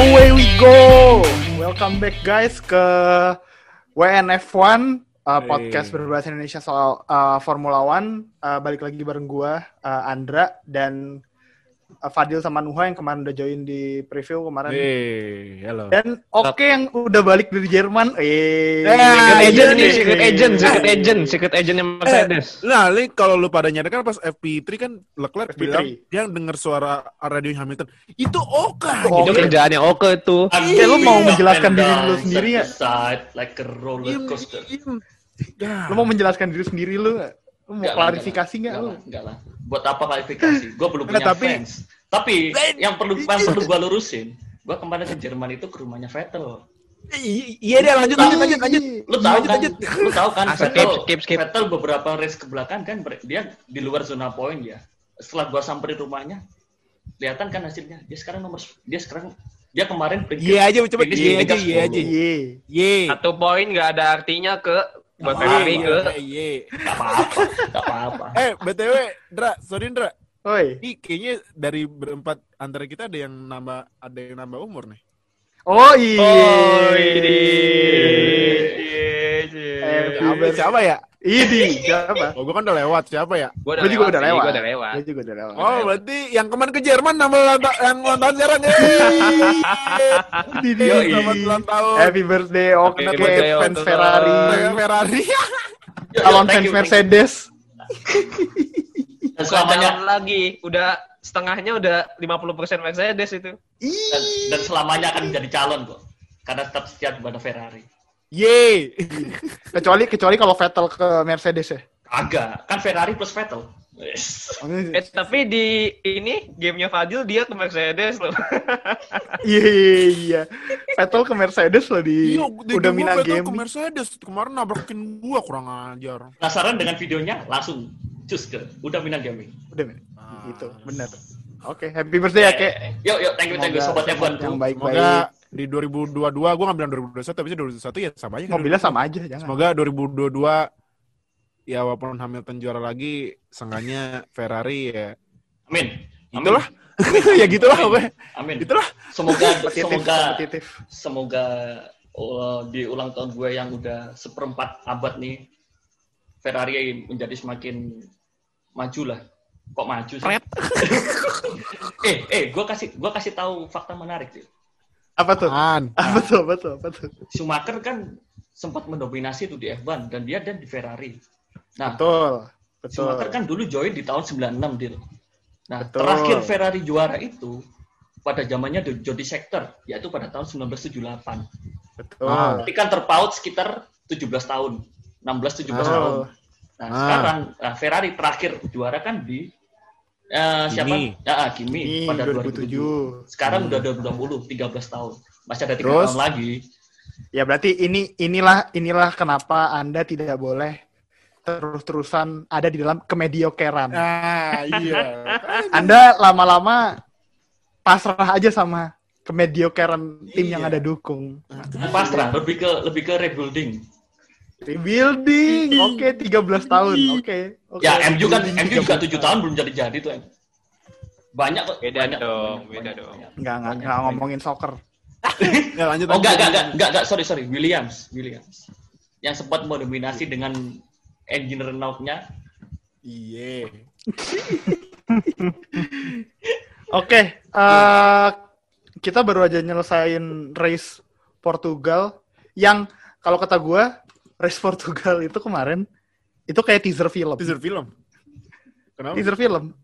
away we go. Welcome back guys ke WNF1 uh, podcast berbahasa Indonesia soal uh, Formula One. Uh, balik lagi bareng gua uh, Andra dan Fadil sama Nuha yang kemarin udah join di preview kemarin. Hey, halo. Dan Oke yang udah balik dari Jerman. Eh. Eh, Secret iya agent nih. nih, secret agent, secret agent, secret agent yang Mercedes. Nah, ini kalau lu pada nyadar kan pas FP3 kan Leclerc FP3. bilang dia denger suara radio Hamilton. Itu Oka. Oh, Itu Oke. kerjaannya Oke tuh. Iya, lu mau menjelaskan diri lu sendiri ya? Side like a roller coaster. Ya. Lu mau menjelaskan diri sendiri lu? nggak? Lu mau lah, klarifikasi nggak enggak lu? lah, enggak lah. Buat apa klarifikasi? Gue belum punya tapi- fans. Tapi yang perlu yang perlu gue lurusin, gue kemarin ke Jerman itu ke rumahnya Vettel. Iya dia lanjut lanjut lanjut lanjut. Lu tahu Lanjut, kan? lanjut. Lu tahu kan Vettel, skip, skip, skip. Vettel beberapa race ke belakang kan dia di luar zona poin ya. Setelah gua samperin rumahnya, kelihatan kan hasilnya. Dia sekarang nomor dia sekarang dia kemarin pergi. Iya aja coba iya aja iya 10. aja. Iya. Iya. Satu poin nggak ada artinya ke buat Apa? Ferrari ke Iya, Iya. Gak apa-apa, gak apa-apa. Eh, BTW, Dra, sorry Dra. Oi. Ini kayaknya dari berempat antara kita ada yang nambah ada yang nambah umur nih. Oh iya. Oh, ini. Eh, siapa ya? Ini siapa? Oh, gua kan udah lewat. Siapa ya? Gua Gue juga udah sih, lewat. Gua udah lewat. Gue juga udah lewat. Oh, berarti yang kemarin ke Jerman ta- yang ulang tahun sekarang. Yeay. Yoi. Selamat ulang tahun. Happy birthday Oke fans. Ferrari. Ferrari. Calon fans. Mercedes. Selamanya lagi, udah setengahnya udah 50% Mercedes itu. dan, dan selamanya akan menjadi calon kok. Karena tetap setia kepada Ferrari. Yeay. Kecuali kecuali kalau Vettel ke Mercedes ya. Agak, kan Ferrari plus Vettel. Yes. Eh tapi di ini gamenya Fadil dia ke Mercedes loh. Iya iya iya. Vettel ke Mercedes loh di Iya, udah Mina Game. game. ke Mercedes kemarin nabrakin gua kurang ajar. Penasaran dengan videonya? Langsung cus ke Udah Minang Gaming. Udah Min. Gitu, bener. Oke, happy birthday ya, Kek. Yuk, yuk, thank you, thank you, sobat F1 yang baik-baik. Di 2022 gua nggak bilang 2021 tapi 2021 ya sama aja. kan. Mobilnya sama aja, jangan. Semoga 2022 ya walaupun Hamilton juara lagi, seenggaknya Ferrari ya. Amin. Amin. Itulah. ya gitulah pokoknya. Amin. Itulah. Semoga, semoga, semoga uh, di ulang tahun gue yang udah seperempat abad nih, Ferrari menjadi semakin maju lah. Kok maju sih? eh, eh, gue kasih, gua kasih tahu fakta menarik sih. Apa tuh? Man. Apa tuh? Apa tuh? Apa tuh? Schumacher kan sempat mendominasi tuh di F1 dan dia dan di Ferrari. Nah, Betul. Betul. Schumacher kan dulu join di tahun 96 Dil. Nah, Betul. terakhir Ferrari juara itu pada zamannya The Jody Scheckter, yaitu pada tahun 1978. Betul. Ah. Tapi kan terpaut sekitar 17 tahun, 16-17 Oh. tahun. Nah, Ah. sekarang nah, Ferrari terakhir juara kan di eh, siapa? Kimi. Ya, ah, Kimi Ini pada 2007. 2007. Sekarang udah 2020, 13 tahun. Masih ada 3 Terus? tahun lagi. Ya berarti ini inilah inilah kenapa Anda tidak boleh terus-terusan ada di dalam kemediokeran. Ah, iya. Anda lama-lama pasrah aja sama kemediokeran tim yang Iya. ada dukung. Pasrah, lebih ke lebih ke rebuilding. Rebuilding. Oke, 13 tahun. Oke. Oke. Ya, MU kan MU juga 13 7 tahun belum jadi-jadi tuh. Banyak kok. Beda banyak, dong, banyak, beda banyak, dong. Enggak, enggak, enggak ngomongin soccer. Ya, lanjut. Oh, enggak, lanjut. enggak, enggak, enggak, enggak, sorry, sorry. Williams, Williams. Yang sempat mendominasi dengan engine Renault-nya. Iya. Oke, eh kita baru aja nyelesain race Portugal yang kalau kata gua race Portugal itu kemarin itu kayak teaser film. Teaser film. Kenapa? Teaser film.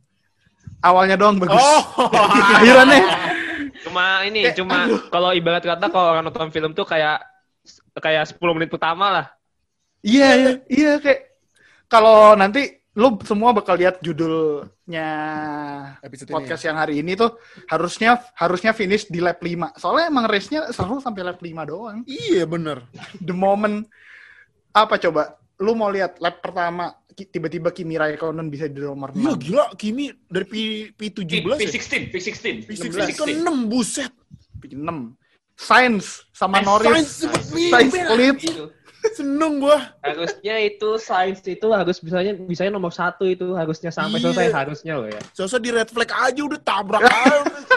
Awalnya doang bagus. Oh. Akhirannya Cuma ini, Kayak, cuma kalau ibarat kata kalau orang nonton film tuh kayak kayak 10 menit pertama lah. iya iya iya kayak kalau nanti lu semua bakal lihat judulnya Episode podcast yang hari ini tuh harusnya harusnya finish di lap 5. Soalnya emang race-nya seru sampai lap 5 doang. Iya bener. the moment apa coba lu mau lihat lap pertama tiba-tiba Kimi Raikkonen bisa di nomor Iya 6 gila Kimi dari P, P17 ya? P16, P16. P16 ke 6 buset. 6 Sainz sama Eh, Norris Sainz split Itu. Seneng gua. Harusnya itu Sainz itu harus bisanya bisanya nomor satu itu harusnya sampai Iya. selesai harusnya loh ya. Sosok di red flag aja udah tabrak aja.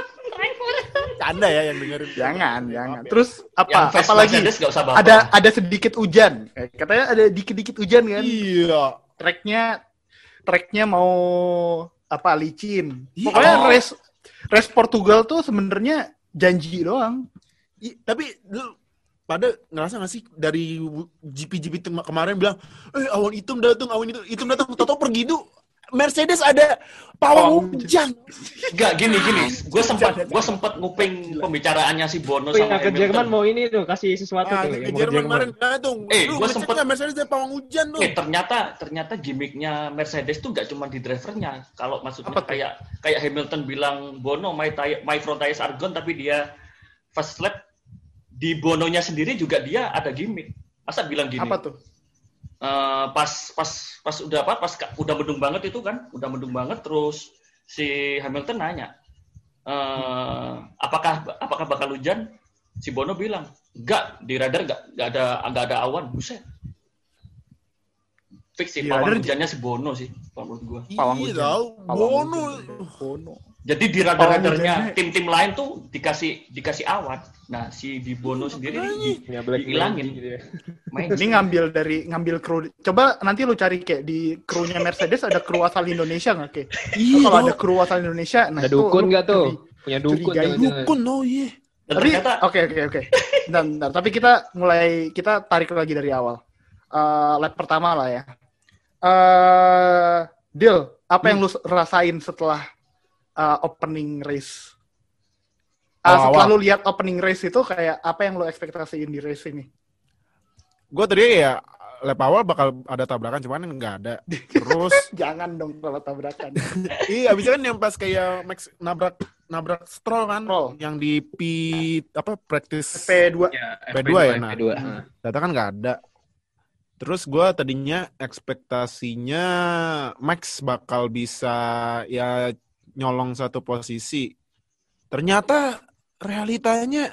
ada ya yang dengerin. Jangan, jangan. ya. Terus Yang apa? fans Apalagi usah ada ada sedikit hujan. Eh, Katanya ada dikit-dikit hujan kan. Iya. Tracknya tracknya mau apa licin. Iya. Pokoknya Oh. race race Portugal tuh sebenarnya janji doang. I- tapi lu pada ngerasa gak sih dari GP-GP tem- kemarin bilang, eh awan hitam datang, awan hitam, hitam datang, tau pergi tuh Mercedes ada pawang hujan. Enggak gini gini. Gue sempat gue sempat nguping pembicaraannya si Bono sama ke Hamilton. Jerman mau ini tuh kasih sesuatu Ah, tuh. ke Jerman kemarin, nah tuh, Eh, sempet- nggak Mercedes ada pawang hujan tuh. Eh ternyata ternyata gimmicknya Mercedes tuh nggak cuma di drivernya. Kalau maksudnya Apa kayak kayak Hamilton bilang Bono my tire, my front tires are gone tapi dia fast lap di Bononya sendiri juga dia ada gimmick. Masa bilang gini? Apa tuh? Eh, pas pas pas udah apa pas udah mendung banget itu kan udah mendung banget terus si Hamilton nanya eh, apakah apakah bakal hujan si Bono bilang enggak di radar enggak enggak ada enggak ada awan buset fix sih pawang hujannya si Bono sih menurut gua Pawang iya hujan. Pawang Bono. hujan. Bono. Jadi di Pawang radar-radarnya tim-tim lain tuh dikasih dikasih awan nah si di Bono sendiri di, Ya, Black dihilangin gitu ya. main Ini ngambil dari ngambil kru. Coba nanti lu cari kayak di krunya Mercedes ada kru asal Indonesia nggak kayak? Iya, kalau ada kru asal Indonesia, nah Ada itu dukun nggak tuh? curi- Punya dukun curigai. Dukun, oh iya. dan Tapi oke oke oke. Dan bentar, tapi kita mulai kita tarik lagi dari awal. Eh lap pertama lah ya. Eh Deal, apa yang lu rasain setelah eh, opening race? Ah, Awal-awal. setelah lu lihat opening race itu kayak apa yang lu ekspektasiin di race ini? Gue tadi ya lap awal bakal ada tabrakan, cuman nggak ada. Terus, Jangan dong kalau tabrakan. iya abisnya kan yang pas kayak Max nabrak nabrak Stroll kan, Stroll. yang di P apa practice P2 Ya, P2 ya, nah. P2. Heeh. data kan nggak ada. Terus gue tadinya ekspektasinya Max bakal bisa ya nyolong satu posisi. Ternyata realitanya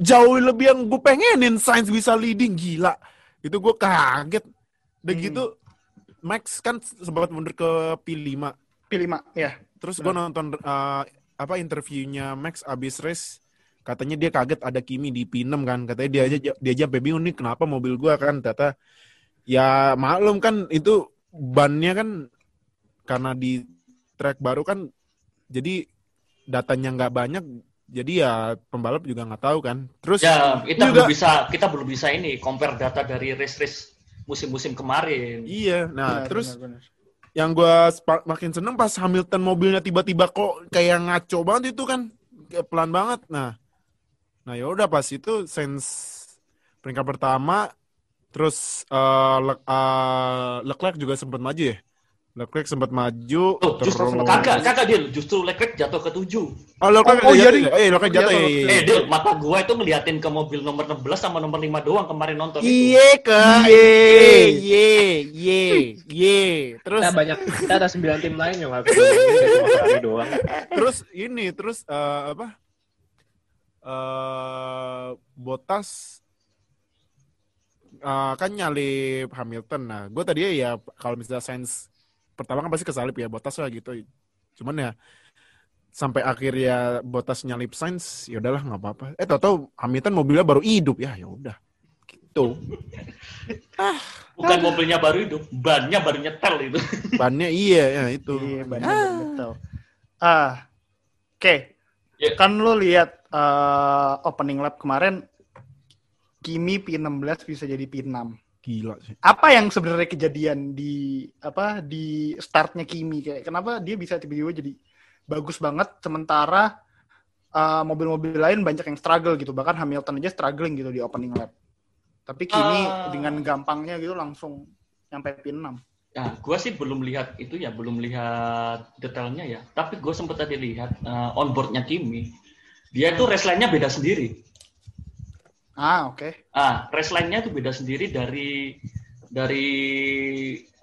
jauh lebih yang gue pengenin Sainz bisa leading gila. Itu gue kaget. Udah Hmm. gitu Max kan sempat mundur ke P5. P5 ya. Terus gue nonton uh, apa interviewnya Max abis race katanya dia kaget ada Kimi di P6 kan katanya dia aja dia aja sampai bingung nih kenapa mobil gua kan ternyata ya maklum kan itu bannya kan karena di track baru kan jadi datanya nggak banyak jadi ya pembalap juga nggak tahu kan terus Ya, kita juga- belum bisa kita belum bisa ini compare data dari race-race musim-musim kemarin. iya nah Benar, terus benar, benar. yang gua spa- makin seneng pas Hamilton mobilnya tiba-tiba kok kayak ngaco banget itu kan Kayak pelan banget nah nah ya udah pas itu sense peringkat pertama terus Le- eh, Leclerc juga sempat maju ya Leclerc sempat maju justru terus kakak, kakak dia justru Leclerc jatuh ke tujuh. oh Leclerc Oh, oh, jatuh iya, ya? eh Leclerc jatuh Jatuh, ya, Leclerc. iya, Eh, Dil, mata gua itu ngeliatin ke mobil nomor 16 sama nomor 5 doang kemarin nonton itu. Iye kak, iye, iye, iye, iye. Terus Kita banyak, kita ada 9 tim lain yang Ferrari doang. terus ini terus eh, apa eh botas eh, kan nyalip Hamilton nah gue tadi ya kalau misalnya Sainz pertama kan pasti kesalip ya botas lah gitu cuman ya sampai akhirnya botas nyalip Sainz ya udahlah nggak apa-apa eh tau tau Hamilton mobilnya baru hidup ya ya udah gitu Bukan mobilnya baru hidup, bannya baru nyetel itu. bannya iya ya itu Iya, benar betul. Ah, oke. Ya. Kan lu lihat eh, opening lap kemarin Kimi P16 bisa jadi P6. Gila sih Apa yang sebenarnya kejadian di apa di startnya Kimi kayak kenapa dia bisa tiba-tiba jadi bagus banget sementara eh, mobil-mobil lain banyak yang struggle gitu bahkan Hamilton aja struggling gitu di opening lap. Tapi Kimi Ah. dengan gampangnya gitu langsung nyampe P6. Nah, gua sih belum lihat itu ya, belum lihat detailnya ya. Tapi gue sempet tadi lihat eh, onboardnya Kimi. Dia itu race line-nya beda sendiri. Ah, oke. Ah, race line-nya itu beda sendiri dari dari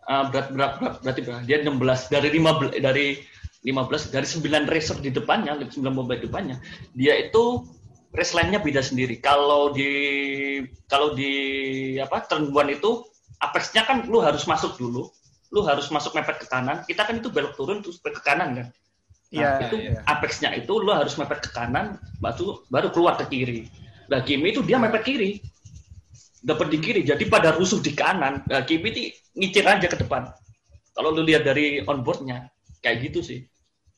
ah, berat, berat, berat, berarti berapa? dia 16 dari 15 dari 15 dari 9 racer di depannya, 9 mobil di depannya. Dia itu race line-nya beda sendiri. Kalau di kalau di apa turn one itu apex-nya kan lu harus masuk dulu. Lu harus masuk mepet ke kanan. Kita kan itu belok turun terus ke kanan kan. Iya, itu iya. apexnya itu lo harus mepet ke kanan, baru baru keluar ke kiri. Nah Kimi itu dia mepet kiri, dapat di kiri. Jadi pada rusuh di kanan, nah, Kimi itu ngicir aja ke depan. Kalau lu lihat dari onboardnya, kayak gitu sih.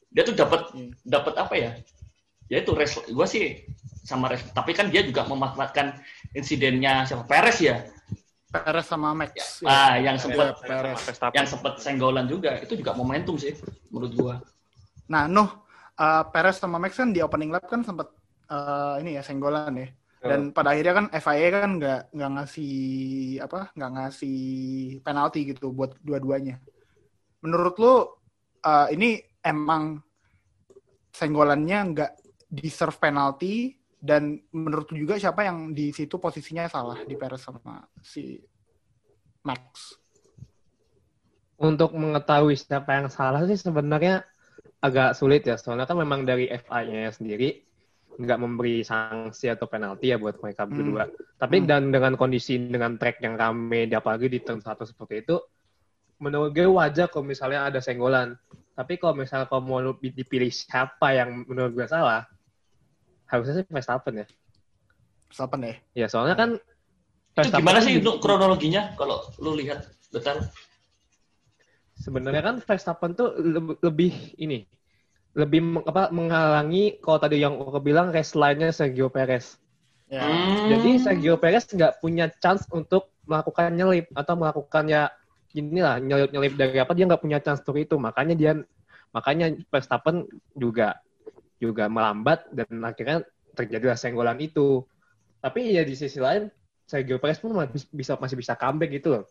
Dia tuh dapat Hmm. dapat apa ya? Ya itu res, gue sih sama res. Tapi kan dia juga memanfaatkan insidennya siapa Perez ya, Perez sama Max. Ya. ah yang sempat Perez. Verstappen. yang sempat senggolan juga. Itu juga momentum sih menurut gua. Nah, Nuh, uh, Perez sama Max kan di opening lap kan sempat uh, ini ya senggolan ya. Dan pada akhirnya kan FIA kan nggak nggak ngasih apa nggak ngasih penalti gitu buat dua-duanya. Menurut lu uh, ini emang senggolannya nggak deserve penalti dan menurut lu juga siapa yang di situ posisinya salah di Perez sama si Max? Untuk mengetahui siapa yang salah sih sebenarnya agak sulit ya. Soalnya kan memang dari FIA sendiri nggak memberi sanksi atau penalti ya buat mereka Hmm. berdua. Tapi Hmm. dan dengan kondisi dengan track yang rame, apalagi di turn satu seperti itu, menurut gue wajar kalau misalnya ada senggolan. Tapi kalau misalnya kalau mau dipilih siapa yang menurut gue salah, harusnya sih Verstappen ya. Verstappen ya. Ya soalnya kan Itu gimana sih di- untuk kronologinya kalau lu lihat betul? sebenarnya kan Verstappen tuh le- lebih ini lebih apa menghalangi kalau tadi yang aku bilang race line-nya Sergio Perez. Ya. Hmm. Jadi Sergio Perez nggak punya chance untuk melakukan nyelip atau melakukan ya inilah nyelip nyelip dari apa dia nggak punya chance untuk itu makanya dia makanya Verstappen juga juga melambat dan akhirnya terjadilah senggolan itu. Tapi ya di sisi lain Sergio Perez pun masih bisa masih bisa comeback gitu loh.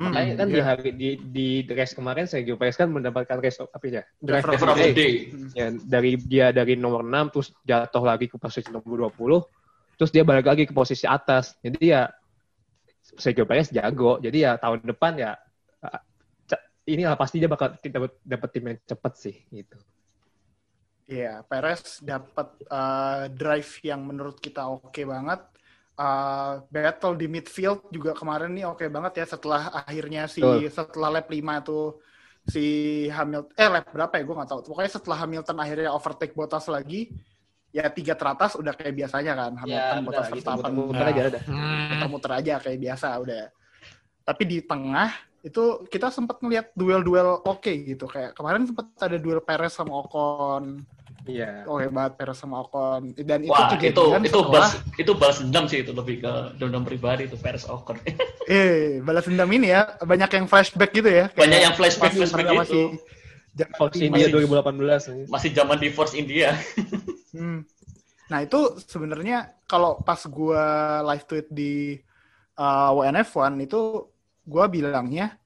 Hmm, Makanya kan di iya. hari di di race kemarin Sergio Perez kan mendapatkan race of- apa ya? Driver of the day. day. Ya, dari dia dari nomor 6 terus jatuh lagi ke posisi nomor 20 terus dia balik lagi ke posisi atas. Jadi ya Sergio Perez jago. Jadi ya tahun depan ya ca- inilah pasti dia bakal dapat dapat tim yang cepat sih gitu. Iya, Perez dapat uh, drive yang menurut kita oke banget. Uh, battle di midfield juga kemarin nih oke banget ya setelah akhirnya si Betul. setelah lap 5 itu si Hamilton eh lap berapa ya gue nggak tahu. Pokoknya setelah Hamilton akhirnya overtake Bottas lagi ya tiga teratas udah kayak biasanya kan Hamilton Ya, Bottas udah gitu Verstappen muter-muter Nah. aja ada. muter-muter aja kayak biasa udah. Tapi di tengah itu kita sempat ngeliat duel-duel oke gitu kayak kemarin sempat ada duel Perez sama Ocon Iya. oke banget Perez sama Ocon dan itu Wah, itu itu setelah balas itu balas dendam sih itu lebih ke dendam pribadi itu Perez Ocon. eh balas dendam ini ya banyak yang flashback gitu ya Kayak Banyak yang flashback- masih- flashback gitu. masih zaman Force di- India masih- 2018. Masih zaman di Force India. Hmm. Nah itu sebenarnya kalau pas gua live tweet di uh, WNF1 itu gua bilangnya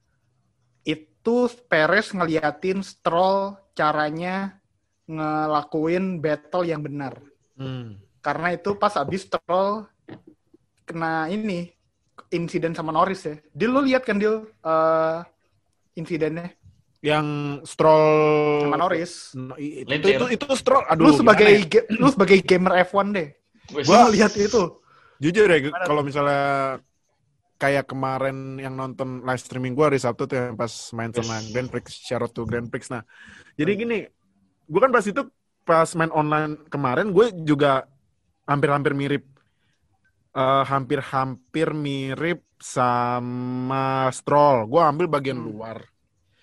itu Perez ngeliatin Stroll caranya ngelakuin battle yang benar. Hmm. Karena itu pas abis Stroll kena ini insiden sama Norris ya. Dil lu lihat kan Dil uh, insidennya Yang Stroll sama Norris. No, itu, Lintir. itu, itu Stroll. Aduh, Lu sebagai ya? ga- lu sebagai gamer F1 deh. Gua lihat itu. Jujur ya, kalau misalnya kayak kemarin yang nonton live streaming gue hari Sabtu tuh yang pas main sama. Grand Prix, shout out to Grand Prix. Nah, jadi gini, gue kan pas itu pas main online kemarin gue juga hampir-hampir mirip eh, hampir-hampir mirip sama Stroll. Gue ambil bagian Hmm. luar.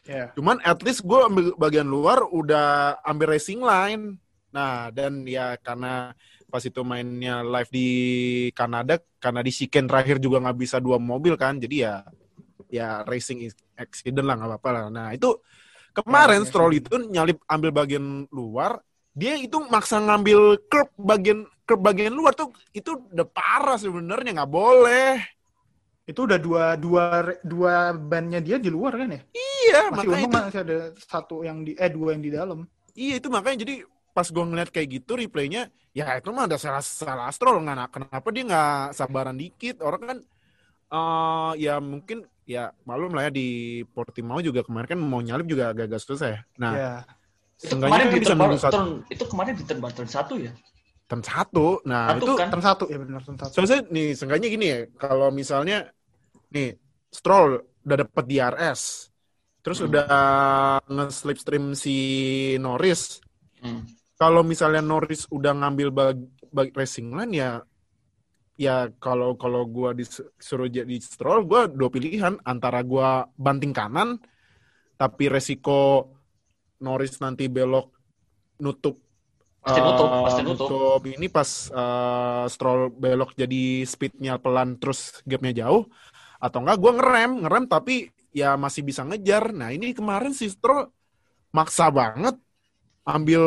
Ya. Cuman at least gue ambil bagian luar udah ambil racing line. Nah, dan ya karena pas itu mainnya live di Kanada, karena di Shiken terakhir juga nggak bisa dua mobil kan, jadi ya ya racing accident lah nggak apa-apa lah. Nah itu kemarin Ya, ya. Stroll itu nyalip ambil bagian luar, dia itu maksa ngambil curb bagian curb bagian luar tuh itu udah parah sebenarnya nggak boleh. Itu udah dua dua dua bannya dia di luar kan ya? Iya, Masih makanya itu masih ada satu yang di eh dua yang di dalam. Iya itu makanya jadi pas gue ngeliat kayak gitu replaynya ya itu mah ada salah salah Stroll nggak kenapa dia nggak sabaran dikit orang kan eh ya mungkin ya malum lah ya di Portimao juga kemarin kan mau nyalip juga agak-agak susah ya. Nah ya. itu kemarin kan di bisa turn, satu turn- itu kemarin di turn, turn satu ya. turn satu. Nah Satu itu kan? Turn satu ya benar turn satu. soalnya nih seenggaknya gini ya kalau misalnya nih Stroll udah dapet DRS terus Hmm. udah nge-slipstream si Norris Hmm. kalau misalnya Norris udah ngambil bag, bag racing line ya ya kalau kalau gua disuruh jadi Stroll gua dua pilihan. Antara gua banting kanan tapi resiko Norris nanti belok nutup Pasti nutup, eh, pasti nutup. ini pas eh, Stroll belok jadi speednya pelan terus gapnya jauh. Atau enggak gua ngerem ngerem tapi ya masih bisa ngejar. Nah ini kemarin si Stroll maksa banget ambil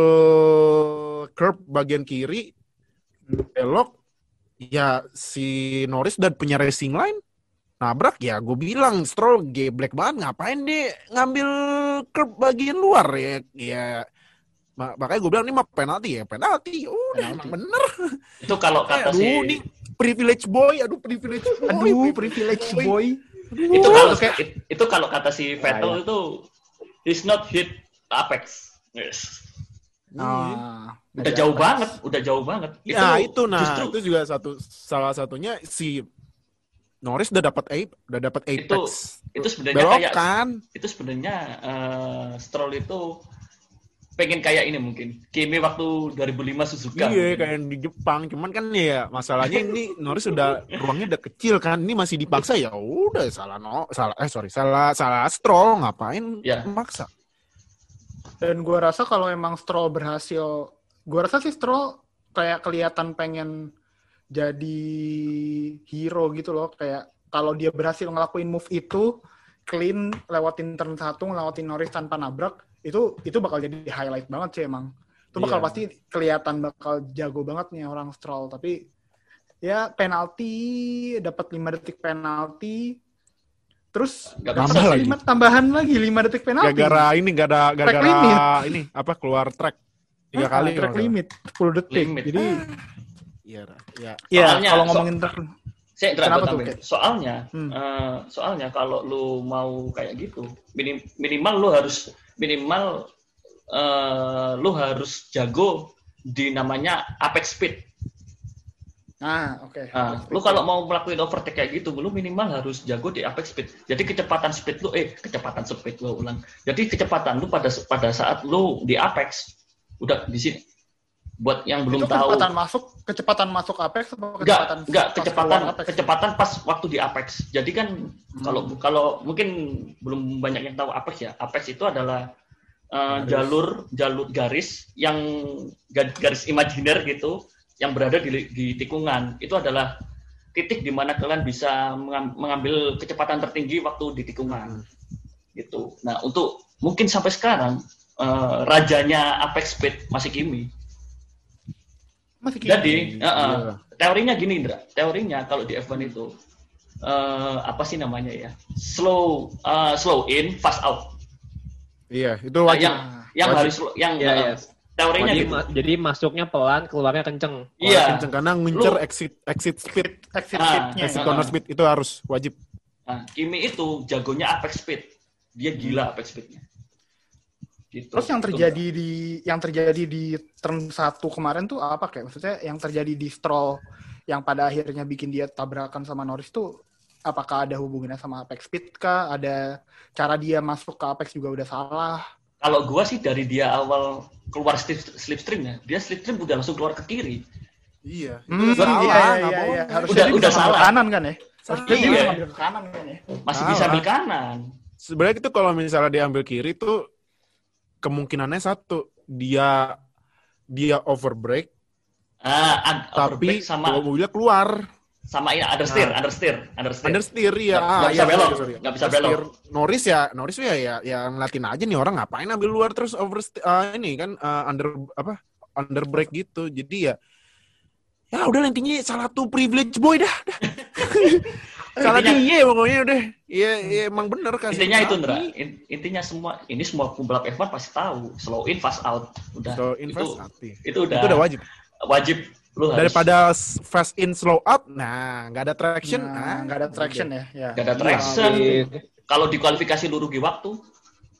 curb bagian kiri belok ya si Norris dan punya racing line nabrak ya gue bilang Stroll geblek banget ngapain dia ngambil curb bagian luar ya ya ma- makanya gue bilang ini mah penalti ya penalti udah Penalti. emang bener Itu kalau kata aduh si nih privilege boy aduh privilege boy Aduh, privilege boy. itu kalau Kayak- it- itu kalau kata si Vettel itu he's not hit apex. Yes. Ah, Udah jauh banget, udah jauh banget. Ya itu nah justru itu juga satu salah satunya si Norris udah dapat ape, udah dapat apex. itu sebenarnya kayak Belokan. itu sebenarnya eh, Stroll itu pengen kayak ini mungkin. Kimi waktu 2005 Suzuka. Iya kayak di Jepang, cuman kan ya masalahnya ini Norris udah ruangnya udah kecil kan, ini masih dipaksa ya udah salah no, salah eh sorry salah salah Stroll ngapain Ya. maksa. Dan gua rasa kalau emang Stroll berhasil, gua rasa sih Stroll kayak kelihatan pengen jadi hero gitu loh. Kayak kalau dia berhasil ngelakuin move itu, clean, lewatin turn satu, ngelewatin Norris tanpa nabrak, itu itu bakal jadi highlight banget sih emang. Itu bakal Iya. pasti kelihatan bakal jago banget nih orang Stroll. Tapi ya penalti, dapat 5 detik penalti. Terus dapat bisa lagi. lima- tambahan lagi 5 detik penalti. Gara-gara ini gak ada gara-gara ini apa keluar track tiga Ah, kali track kalau limit 10 detik. Limit. Jadi salah. Iya, ya. ya Soalnya, kalau so- ngomongin track Saya Kenapa tuh? Soalnya, Hmm. eh, soalnya kalau lu mau kayak gitu, minim- minimal lu harus minimal eh, lu harus jago di namanya apex speed. Nah, oke. Nah, lu kalau mau melakukan overtake kayak gitu, lu minimal harus jago di apex speed. Jadi kecepatan speed lu, eh kecepatan speed gua ulang. Jadi kecepatan lu pada pada saat lu di apex udah di sini. Buat yang belum itu tahu, kecepatan masuk, kecepatan masuk apex atau enggak kecepatan enggak pas kecepatan apex? kecepatan pas waktu di apex. Jadi kan Hmm. kalau kalau mungkin belum banyak yang tahu apex ya. Apex itu adalah uh, Garis. jalur jalur garis yang ga- garis imajiner gitu yang berada di, di tikungan. Itu adalah titik di mana kalian bisa mengam- mengambil kecepatan tertinggi waktu di tikungan. Gitu. Nah, untuk mungkin sampai sekarang uh, rajanya apex speed masih Kimi. Masih gitu. Jadi, Iya. uh-uh. teorinya gini, Indra. Teorinya kalau di F1 itu eh, apa sih namanya ya? Slow uh, slow in, fast out. Iya, itu Nah, wajib. yang yang Wajib. harus yang Iya, uh, iya. Teorinya Jadi, gitu. ma- jadi masuknya pelan, keluarnya kenceng. Iya. Kenceng karena ngincer exit exit speed, exit Ah, speed-nya. exit Ah. corner speed itu harus wajib. Nah, Kimi itu jagonya apex speed. Dia gila apex speednya. Gitu. Terus yang Itu, terjadi di yang terjadi di turn 1 kemarin tuh apa kayak maksudnya yang terjadi di Stroll yang pada akhirnya bikin dia tabrakan sama Norris tuh apakah ada hubungannya sama apex speed kah? Ada cara dia masuk ke apex juga udah salah. Kalau gua sih dari dia awal keluar slip, slipstream ya, dia slipstream udah langsung keluar ke kiri. Iya. Hmm, salah, iya, nggak iya, iya, iya. Harusnya Udah- udah salah. ke kanan kan ya? Harusnya Iya. bisa ngambil ke kanan kan ya? Masih Salah. bisa ambil kanan. Sebenarnya itu kalau misalnya dia ambil kiri tuh kemungkinannya satu dia dia overbreak Ah, ad- tapi overbreak sama mobilnya keluar sama ini understeer, Nah. understeer, understeer. understeer ya Nggak- nggak bisa iya, belok, sorry, sorry. nggak bisa Understeer. belok. Norris ya Norris ya ya ya ngeliatin aja nih orang ngapain ambil luar terus over ini kan uh, under apa under break gitu jadi ya ya udah intinya salah tuh privilege boy dah, dah. salah dia pokoknya udah iya iya emang bener kan Intinya itu, Ndra. In- Intinya semua ini semua pembalap F1 pasti tahu, slow in, fast out. Udah. so itu, invest hati itu udah itu udah wajib wajib lu harus daripada fast in slow out nah nggak ada traction Nah, ah, nggak ada traction ya. ya. Nggak ada traction. Kalau di kualifikasi lu rugi waktu,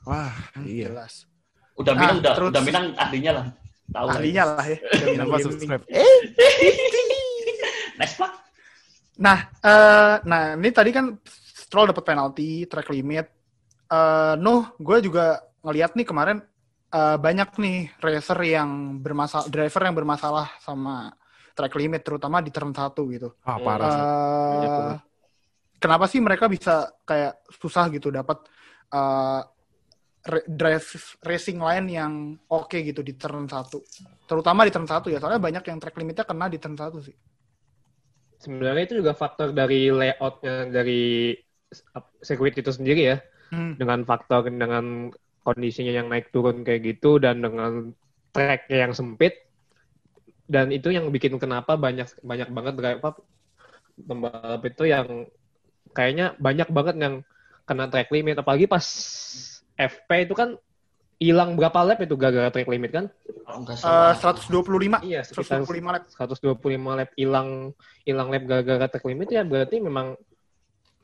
wah iya Jelas. udah Ah, minang udah terus- udah minang ahlinya lah. Tahu lah. Ahlinya lah ya. Kenapa subscribe Next Pak. Nah, eh nah ini tadi kan Stroll dapat penalti, track limit. Eh Nuh, gue juga ngeliat nih kemarin eh, banyak nih racer yang bermasalah, driver yang bermasalah sama track limit, terutama di turn 1 gitu. Ah, parah sih. Banyak Eh, banget. kenapa sih mereka bisa kayak susah gitu dapat eh, re- drive racing line yang oke gitu di turn 1. Terutama di turn 1 ya, soalnya banyak yang track limitnya kena di turn 1 sih. Sebenarnya itu juga faktor dari layoutnya dari sirkuit itu sendiri ya. Hmm. dengan faktor dengan kondisinya yang naik turun kayak gitu dan dengan track yang sempit dan itu yang bikin kenapa banyak banyak banget driver pembalap itu yang kayaknya banyak banget yang kena track limit apalagi pas FP itu kan hilang berapa lap itu gara-gara track limit kan Eh, salah. 125. iya sekitar 125 lap. 125 lap hilang hilang lap gara-gara track limit ya berarti memang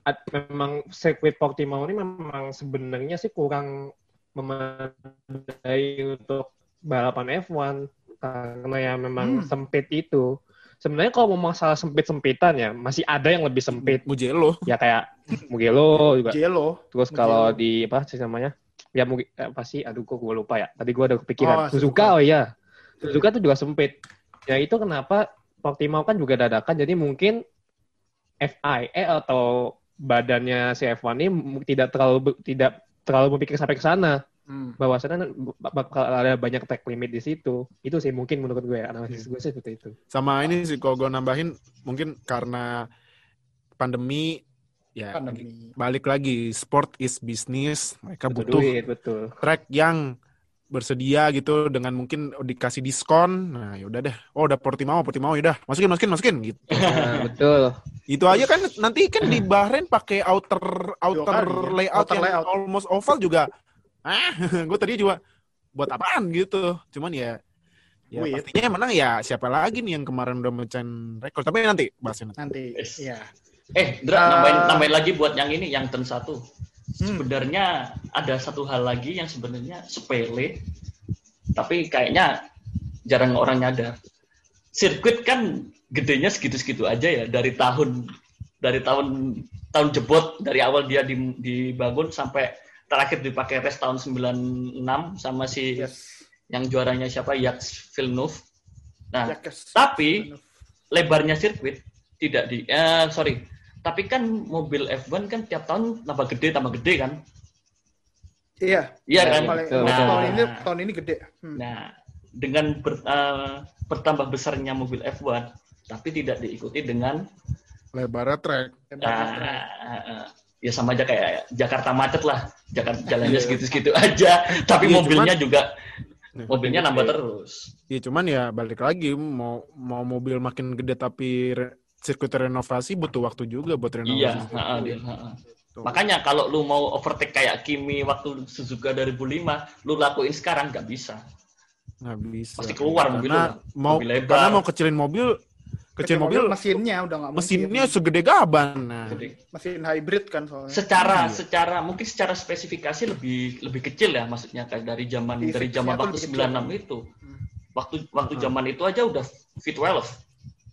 ad- memang sirkuit Portimao ini memang sebenarnya sih kurang memadai untuk balapan F1 karena ya memang Hmm. sempit itu. Sebenarnya kalau mau masalah sempit-sempitan ya masih ada yang lebih sempit Mugello. ya kayak Mugello juga. Jelo. Terus kalau Mugello. di apa sih namanya? Ya Mugi- eh, apa sih? Aduh kok gue lupa ya. Tadi gue ada kepikiran. Oh, Suzuka, oh iya. Suzuka tuh juga sempit. Ya itu kenapa Portimao kan juga dadakan. Jadi mungkin FIA atau badannya si F1 ini tidak terlalu tidak terlalu berpikir sampai ke sana. Hmm. Bahwasannya bak- bakal ada banyak track limit di situ. Itu sih mungkin menurut gue analisis gue sih seperti itu. Sama ini sih kalau gue nambahin mungkin karena pandemi ya Pandemi. balik lagi sport is business mereka Betul butuh duit, betul. track yang bersedia gitu dengan mungkin dikasih diskon nah yaudah deh oh udah Portimao Portimao yaudah masukin masukin masukin gitu Nah, betul. itu aja kan nanti kan di Bahrain pakai outer outer ya. layout Outer yang layout. almost oval juga ah gue tadi juga buat apaan gitu cuman ya ya Wait. pastinya yang menang ya siapa lagi nih yang kemarin udah mecahin rekor tapi nanti bahasnya nanti Nanti. Yes. Iya. Eh, Dra, Eh, nambahin, nambahin lagi buat yang ini, yang turn satu. Hmm. Sebenarnya ada satu hal lagi yang sebenarnya sepele, tapi kayaknya jarang orang nyadar. Sirkuit kan gedenya segitu-segitu aja ya dari tahun dari tahun tahun jebot dari awal dia di- dibangun sampai terakhir dipakai res tahun 96 sama si Yes. yang juaranya siapa Jacques Villeneuve. Nah, tapi lebarnya sirkuit tidak di eh sorry tapi kan mobil F1 kan tiap tahun tambah gede tambah gede kan Iya. iya Ya, kan Paling, betul, tahun ini tahun ini gede. Hmm. nah dengan ber- eh, bertambah besarnya mobil F1 tapi tidak diikuti dengan lebarnya track ah, ah, ya sama aja kayak Jakarta macet lah Jakarta jalannya Iya. segitu-segitu aja tapi Iya, mobilnya cuman- juga Nah, mobilnya nambah terus ya cuman ya balik lagi mau mau mobil makin gede tapi re- sirkuit renovasi butuh waktu juga buat renovasi iya sirkuit. ah, ah, dia, ah, ah. Tuh. Makanya kalau lu mau overtake kayak Kimi waktu Suzuka 2005, lu lakuin sekarang nggak bisa. nggak bisa Pasti keluar mobil karena lu. mau Mobil lebar. karena mau kecilin mobil kecilin mobil, mesinnya udah nggak mungkin. mesinnya segede gaban nah Jadi, mesin hybrid kan soalnya. secara Iya. secara mungkin secara spesifikasi lebih lebih kecil ya maksudnya kayak dari zaman Iya, dari zaman waktu lebih 96 kecil. itu. Hmm. Waktu waktu Hmm. zaman itu aja udah V12.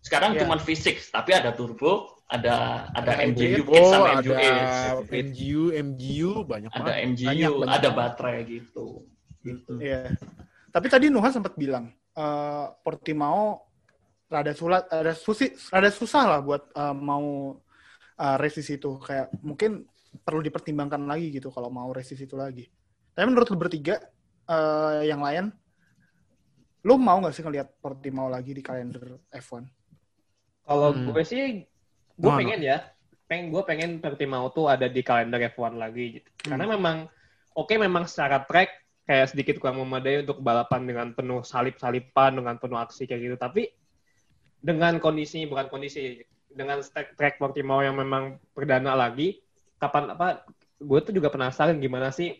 Sekarang Iya. cuman V6, tapi ada turbo, ada ada Ada MGU kit oh sama ada MGU MGU MGU banyak ada banget MGU, Banyak, banyak. ada baterai gitu. Gitu. Iya. Tapi tadi Nuha sempat bilang eh, Portimao rada sulat, rada susi, rada susah lah buat eh, mau eh, race di situ. Kayak mungkin perlu dipertimbangkan lagi gitu kalau mau race di situ lagi. Tapi menurut lu bertiga eh, yang lain, lu mau nggak sih ngelihat Portimao lagi di kalender F1? Kalau Hmm. gue sih, gue Mana? pengen ya, pengen gue pengen Portimao tuh ada di kalender F1 lagi gitu. Hmm. Karena memang oke memang secara track kayak sedikit kurang memadai untuk balapan dengan penuh salip-salipan dengan penuh aksi kayak gitu. Tapi dengan kondisi bukan kondisi dengan track, track Portimao yang memang perdana lagi, kapan apa? Gue tuh juga penasaran gimana sih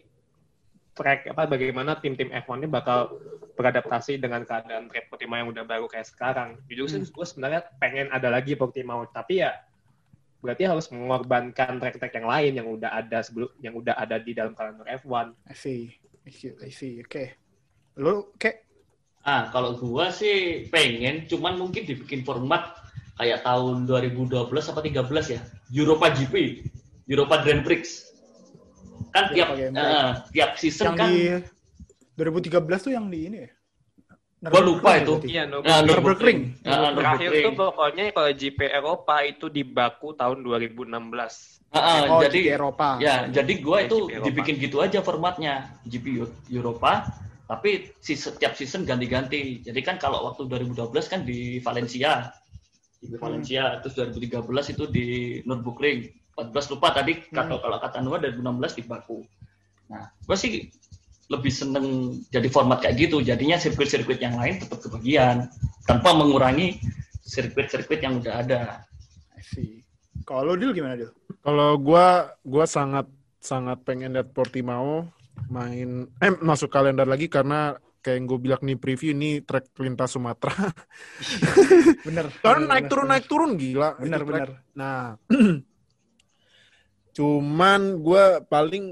track apa bagaimana tim-tim F1 ini bakal beradaptasi dengan keadaan track Portimao yang udah baru kayak sekarang. Jujur sih gue sebenarnya pengen ada lagi Portimao, tapi ya berarti harus mengorbankan track-track yang lain yang udah ada sebelum yang udah ada di dalam kalender F1. I see, I see, I see. Oke. Lu kayak Ah, kalau gua sih pengen, cuman mungkin dibikin format kayak tahun 2012 apa 13 ya, Europa GP, Europa Grand Prix. Kan tiap eh, tiap season yang kan di 2013 tuh yang di ini ya? Gua lupa Nürburgring itu. berarti. Iya, no, Nah, Nürburgring. Nah, terakhir Nürburgring. tuh pokoknya kalau GP Eropa itu di Baku tahun 2016. Ah, ah, Oh, jadi di Eropa. Ya, jadi gua Ya, itu GP Eropa. dibikin gitu aja formatnya GP Eropa, tapi si setiap season ganti-ganti. Jadi kan kalau waktu 2012 kan di Valencia, di Hmm. Valencia, terus 2013 itu di Nürburgring, 14 lupa tadi Hmm. kalau kalau kata Noah 2016 di Baku. Nah, gua sih lebih seneng jadi format kayak gitu. Jadinya sirkuit-sirkuit yang lain tetap kebagian tanpa mengurangi sirkuit-sirkuit yang udah ada. I see. Kalau Dil gimana Dil? Kalau gua gua sangat sangat pengen lihat Portimao main eh masuk kalender lagi karena kayak yang gue bilang nih preview ini trek lintas Sumatera. Bener. Karena bener, naik bener, turun bener. naik turun gila. Bener bener. Nah, cuman gue paling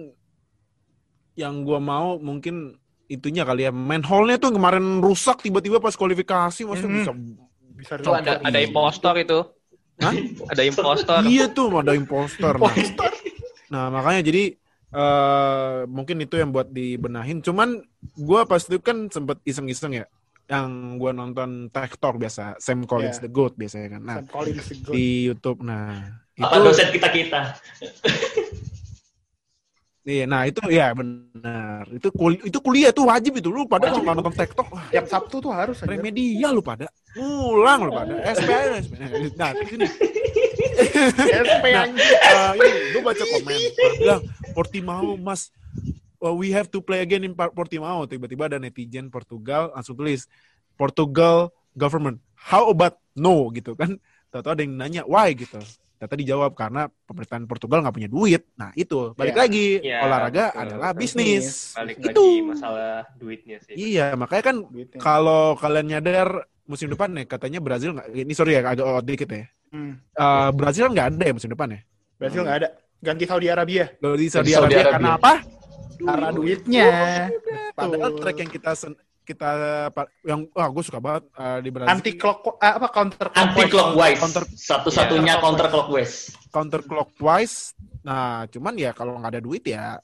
yang gue mau mungkin itunya kali ya. Manhole-nya tuh kemarin rusak tiba-tiba pas kualifikasi, maksudnya Mhm. bisa Bisa Itu ada ada impostor itu. Hah? Ada impostor. Iya tuh ada imposter. Nah, Impostor. nah, makanya jadi eh mungkin itu yang buat dibenahin. Cuman gue pas itu kan sempet iseng-iseng ya, yang gue nonton Tech Talk biasa, Sam Collins Iya. the Goat biasanya kan. Nah Sam Collins the goat. di YouTube, nah Apa itu dosen kita-kita? Iya, nah itu ya benar. Itu kul itu kuliah tuh wajib itu lu pada kalau nonton TikTok wah, Tiap Sabtu tuh harus aja. remedial lu pada. Ngulang lu pada. SPN, SPN. Nah, di sini SP Nah, anjing. eh, ini gue baca komen bilang Portimao mas uh, we have to play again in Portimao tiba-tiba ada netizen Portugal langsung tulis Portugal government how about no gitu kan tahu ada yang nanya why gitu Ternyata dijawab karena pemerintahan Portugal nggak punya duit. Nah itu balik Ya. lagi Ya, olahraga betul, adalah betul. bisnis. Balik itu. lagi masalah duitnya sih. Iya makanya kan kalau kalian nyadar musim depan nih katanya Brazil nggak ini sorry ya agak out dikit ya. Hmm. Eh, Brazil nggak ada ya musim depan ya. Brazil nggak ada. Ganti Saudi Arabia. Kalau di Saudi, Saudi Arabia, Arabia. karena apa? Karena duitnya. Padahal Betul. track yang kita sen- kita yang wah gue suka banget eh, di Brazil Anti clock eh, apa counter Anti clockwise. Counter- Satu-satunya Iya. counter clockwise. counter clockwise. Nah, cuman ya kalau nggak ada duit ya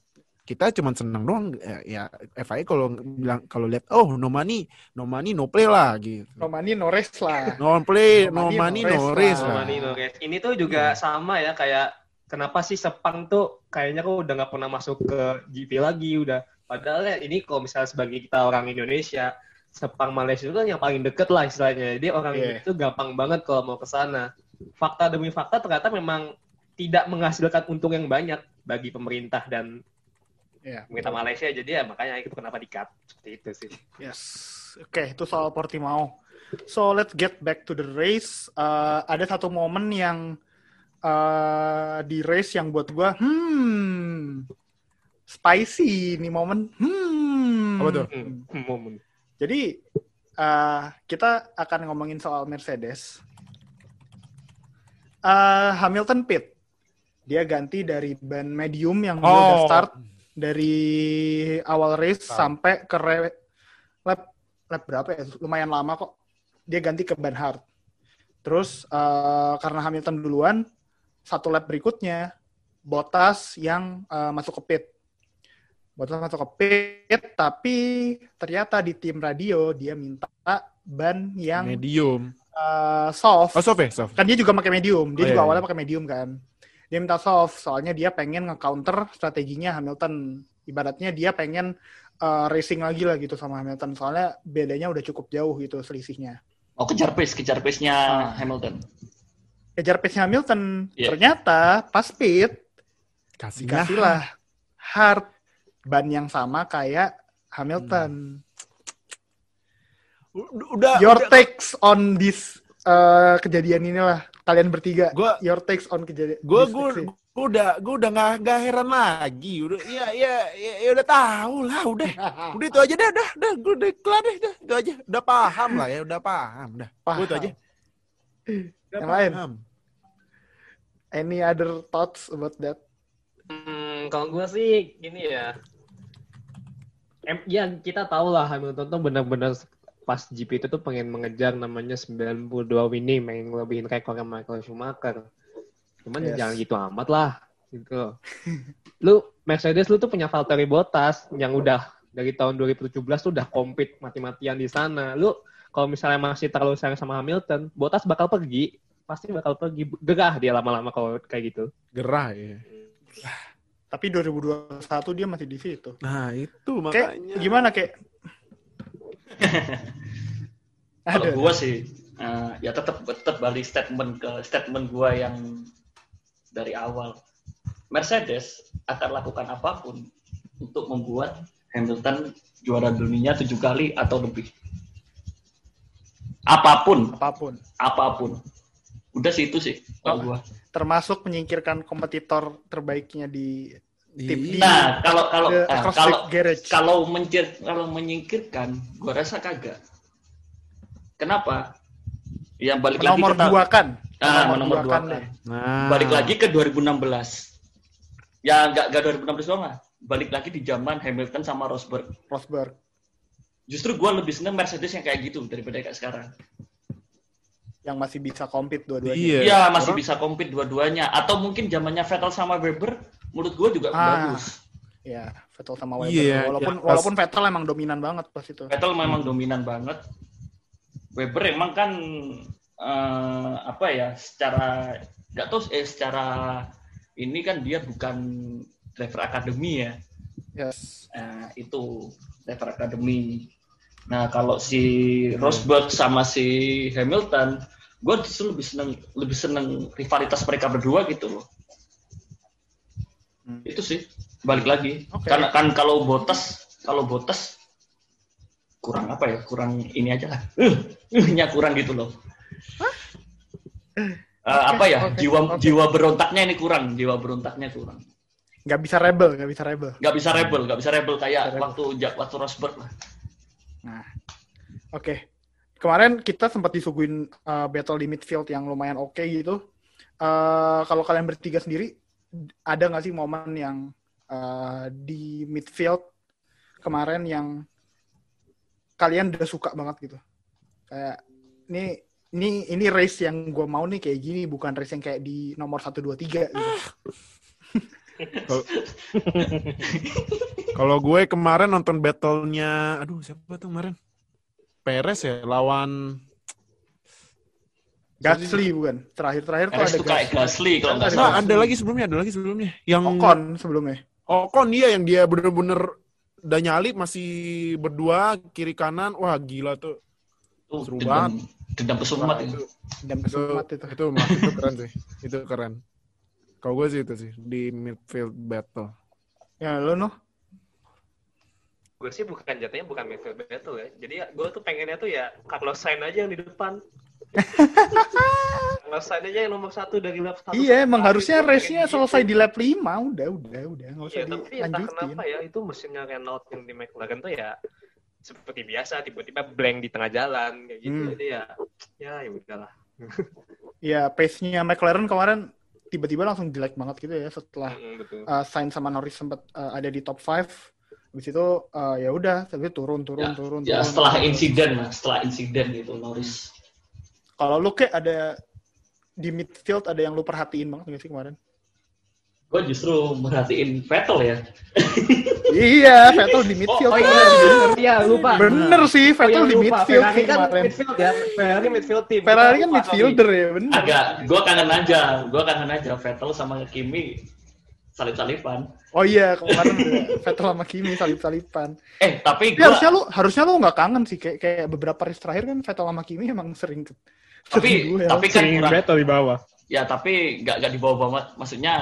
kita cuman seneng doang ya, ya FIA kalau bilang kalau lihat oh no money no money no play lah gitu No money, no rest lah. no play no No money, money no no race race lah. Nores. Ini tuh juga sama ya kayak kenapa sih Sepang tuh kayaknya kok udah nggak pernah masuk ke GP lagi udah. Padahal ya ini kalau misalnya sebagai kita orang Indonesia, Sepang Malaysia itu kan yang paling deket lah istilahnya. Jadi orang Iya. itu gampang banget kalau mau ke sana. Fakta demi fakta ternyata memang tidak menghasilkan untung yang banyak bagi pemerintah dan Iya. pemerintah Malaysia. Jadi ya makanya itu kenapa di-cut. Seperti itu sih. Yes. Oke, itu soal Portimao. So let's get back to the race. Eh, ada satu momen yang eh, di race yang buat gua, hmm, spicy nih momen. Hmm. Apa tuh? Hmm, momen. Jadi eh, kita akan ngomongin soal Mercedes. Eh, Hamilton pit. Dia ganti dari ban medium yang dia udah Oh. start dari awal race Tahu. sampai ke lap lap berapa ya? Lumayan lama kok. Dia ganti ke ban hard. Terus eh, karena Hamilton duluan, satu lap berikutnya Bottas yang eh, masuk ke pit. Bottas masuk ke pit, tapi ternyata di tim radio dia minta ban yang medium eh, soft. oh soft ya soft Kan dia juga pakai medium. Dia Oh, juga iya, awalnya pakai medium kan. Dia minta soft, soalnya dia pengen nge-counter strateginya Hamilton. Ibaratnya dia pengen eh, racing lagi lah gitu sama Hamilton. Soalnya bedanya udah cukup jauh gitu selisihnya. Oh, kejar pace, kejar pace-nya Ah. Hamilton. Kejar pace-nya Hamilton. Iya. Ternyata pas pit, kasih dikasihlah hard ban yang sama kayak Hamilton. udah Your udah- takes on this eh, kejadian inilah kalian bertiga. Gua- Your takes on kejadian. gue gue gue udah gue udah nggak nggak heran lagi udah ya ya ya, ya udah tahu lah udah udah itu aja dah dah dah gue udah kelar deh dah itu aja udah paham lah ya udah paham dah gue itu aja Udah Yang lain? paham. Any other thoughts about that? Hmm, kalau gue sih gini ya. Em, ya kita tahu lah Hamilton tuh benar-benar pas GP itu tuh pengen mengejar namanya 92 winning, pengen ngelebihin rekornya Michael Schumacher. Cuman Yes. jangan gitu amat lah gitu. lu Mercedes lu tuh punya Valtteri Bottas yang udah dari tahun 2017 tuh udah compete mati-matian di sana. Lu kalau misalnya masih terlalu sayang sama Hamilton, Bottas bakal pergi, pasti bakal pergi. Gerah dia lama-lama kalau kayak gitu. Gerah ya. Tapi 2021 dia masih di situ. Nah, itu Kayak makanya. gimana kayak? Kalau gue sih, eh, ya tetap tetap balik statement ke statement gue yang dari awal. Mercedes akan lakukan apa pun untuk membuat Hamilton juara dunia tujuh kali atau lebih. Apa pun, apa pun. apa pun. Udah sih itu sih kalau Oh. gua. Termasuk menyingkirkan kompetitor terbaiknya di tim di Nah, kalau kalau CrossFit kalau Garage. kalau mencir kalau menyingkirkan, gua rasa kagak. Kenapa? Yang balik lagi nomor ke ta- dua kan. Ah, nomor dua kan kan. deh. Nah, Balik lagi ke 2016. Ya nggak nggak 2016 doang lah. Balik lagi di zaman Hamilton sama Rosberg. Rosberg. Justru gua lebih seneng Mercedes yang kayak gitu daripada kayak sekarang. yang masih bisa compete dua-duanya. Iya. Iya, masih Orang- bisa compete dua-duanya. Atau mungkin zamannya Vettel sama Weber, menurut gua juga Ah. bagus. Ya, Vettel sama Weber. Iya, walaupun pas- walaupun Vettel emang dominan banget pas itu. Vettel memang dominan banget. Weber emang kan eh, apa ya secara nggak tahu eh secara ini kan dia bukan driver academy ya Yes. Nah, itu driver academy. Nah kalau si Rosberg sama si Hamilton, gue justru lebih seneng lebih seneng rivalitas mereka berdua gitu loh. Hmm. Itu sih balik lagi. Oke. Karena kan kalau Botas kalau Botas kurang apa ya kurang ini aja lah. Uh, uh-nya kurang gitu loh. Eh, apa ya oke, jiwa oke. jiwa berontaknya ini kurang jiwa berontaknya kurang Nggak bisa rebel, nggak bisa rebel. nggak bisa rebel nggak bisa rebel kayak Rebel. waktu ja- waktu Rosberg lah Nah, oke. Kemarin kita sempat disuguhin uh, battle di midfield yang lumayan oke gitu. Uh, kalau kalian bertiga sendiri, ada nggak sih momen yang uh, di midfield kemarin yang kalian udah suka banget gitu? Kayak ini ini ini race yang gue mau nih kayak gini, bukan race yang kayak di nomor 1 2 3 gitu. Kalau gue kemarin nonton battle-nya, aduh siapa tuh kemarin? Perez ya lawan Gasly bukan? Terakhir-terakhir tuh ada Gasly. Gasly kalau nggak Nah, salah ada lagi sebelumnya, ada lagi sebelumnya. Yang Ocon sebelumnya. Ocon dia yang dia bener-bener udah nyalip masih berdua kiri kanan. Wah, gila tuh. Tuh, seru dendam, banget. dendam pesumat itu Itu kesumat itu. itu, mah, itu keren sih. Itu keren. Kalau gue sih itu sih di midfield battle. Ya lo noh. Gue sih bukan jatuhnya bukan midfield battle ya. Jadi ya, gue tuh pengennya tuh ya Carlos Sainz aja yang di depan. Aja yang nomor satu dari lap satu. Iya, emang harusnya race-nya gitu. selesai di lap 5. Udah, udah, udah. Nggak usah Iya, tapi entah kenapa ya itu mesinnya Renault yang di McLaren tuh ya seperti biasa tiba-tiba blank di tengah jalan kayak gitu. Hmm. Jadi ya ya ya udahlah. Ya, pace-nya McLaren kemarin tiba-tiba langsung jelek banget gitu ya setelah Mm, betul. uh, Sainz sama Norris sempat uh, ada di top 5. Habis itu uh, ya udah, tapi turun, turun, ya, turun, ya turun. setelah turun. insiden lah setelah insiden gitu Norris Kalau lu kayak ada di midfield ada yang lu perhatiin banget nggak sih kemarin? gue justru merhatiin Vettel ya iya, Vettel di midfield. Oh, iya, Bener. iya lupa. Bener sih, Oh, Vettel iya, di midfield Ferrari sih kan kemarin. midfield ya. Ferrari midfield team. Ferrari kan midfielder ya, bener. agak gue kangen aja gue kangen aja Vettel sama Kimi salip salipan Oh iya, kemarin Vettel sama Kimi salip-salipan. eh tapi gue harusnya lu harusnya lu nggak kangen sih kayak kayak beberapa race terakhir kan Vettel sama Kimi emang sering tapi duel. tapi kan kurang, di bawah. ya tapi nggak nggak dibawa banget maksudnya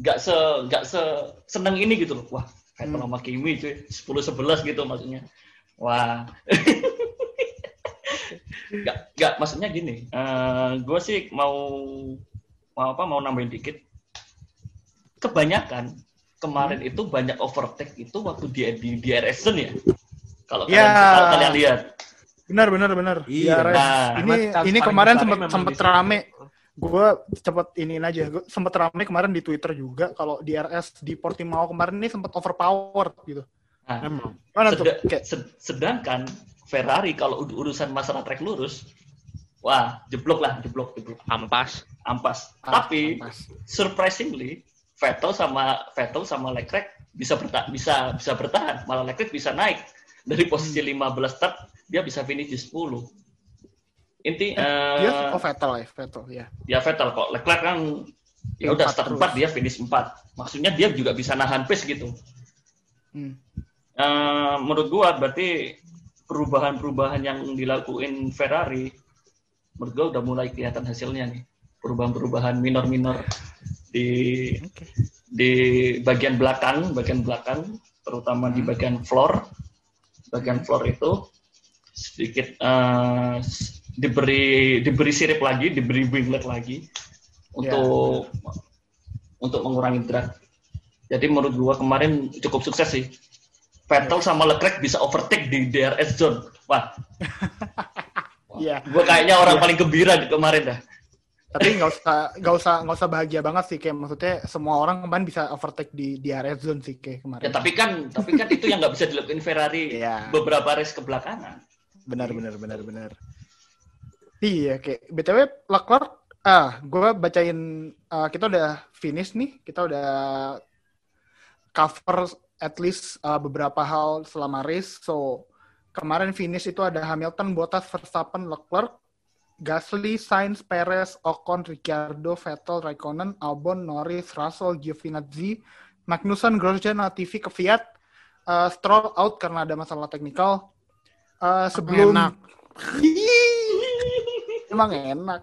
nggak se nggak se seneng ini gitu loh wah Vettel Hmm. sama Kimi cuy 10 11 gitu maksudnya wah nggak nggak maksudnya gini gue sih mau mau apa mau nambahin dikit kebanyakan kemarin itu banyak overtake itu waktu di di, di RS ya kalau Ya. kalian kalau kalian lihat Benar benar benar. Iya, Res. nah. ini ini kemarin di situ. rame. Gue cepet iniin aja. Gue sempet rame kemarin di Twitter juga kalau di RS di Portimao kemarin ini sempet overpower gitu. nah, Emang. Mana tuh? Sed- Kayak sed- sedangkan Ferrari kalau ud- urusan masalah trek lurus, wah jeblok lah, jeblok, jeblok, Ampas. ampas. ah, Tapi pas. surprisingly, Vettel sama Vettel sama Leclerc bisa bertahan, bisa bisa bertahan, malah Leclerc bisa naik dari posisi 15 start dia bisa finish di 10. Inti Eh, dia eh, oh Vettel ya, Vettel ya. ya Vettel kok Leclerc kan ya udah start terus. 4 dia finish 4. Maksudnya dia juga bisa nahan pace gitu. Hmm. Eh, menurut gua berarti perubahan-perubahan yang dilakuin Ferrari menurut gua udah mulai kelihatan hasilnya nih. Perubahan-perubahan minor-minor di Oke. di bagian belakang, bagian belakang, terutama di bagian floor. Bagian floor itu sedikit eh, s- diberi diberi sirip lagi, diberi winglet lagi untuk untuk mengurangi drag. Jadi menurut gua kemarin cukup sukses sih. Vettel sama Leclerc bisa overtake di DRS zone. Wah, Iya. gua kayaknya orang paling gembira di kemarin dah. Tapi nggak usah nggak usah nggak usah bahagia banget sih kayak maksudnya semua orang kemarin bisa overtake di di area zone sih kayak kemarin. Ya tapi kan tapi kan itu yang nggak bisa dilakukan Ferrari Iya. beberapa race kebelakangan. Benar benar benar benar. Iya kayak btw Leclerc ah gue bacain ah, kita udah finish nih. Kita udah cover at least ah, beberapa hal selama race. So kemarin finish itu ada Hamilton, Bottas, Verstappen, Leclerc, Gasly, Sainz, Perez, Ocon, Ricciardo, Vettel, Raikkonen, Albon, Norris, Russell, Giovinazzi, Magnussen, Grosjean, Latifi, Kvyat, uh, Stroll out karena ada masalah teknikal. Uh, sebelum Enak. emang enak.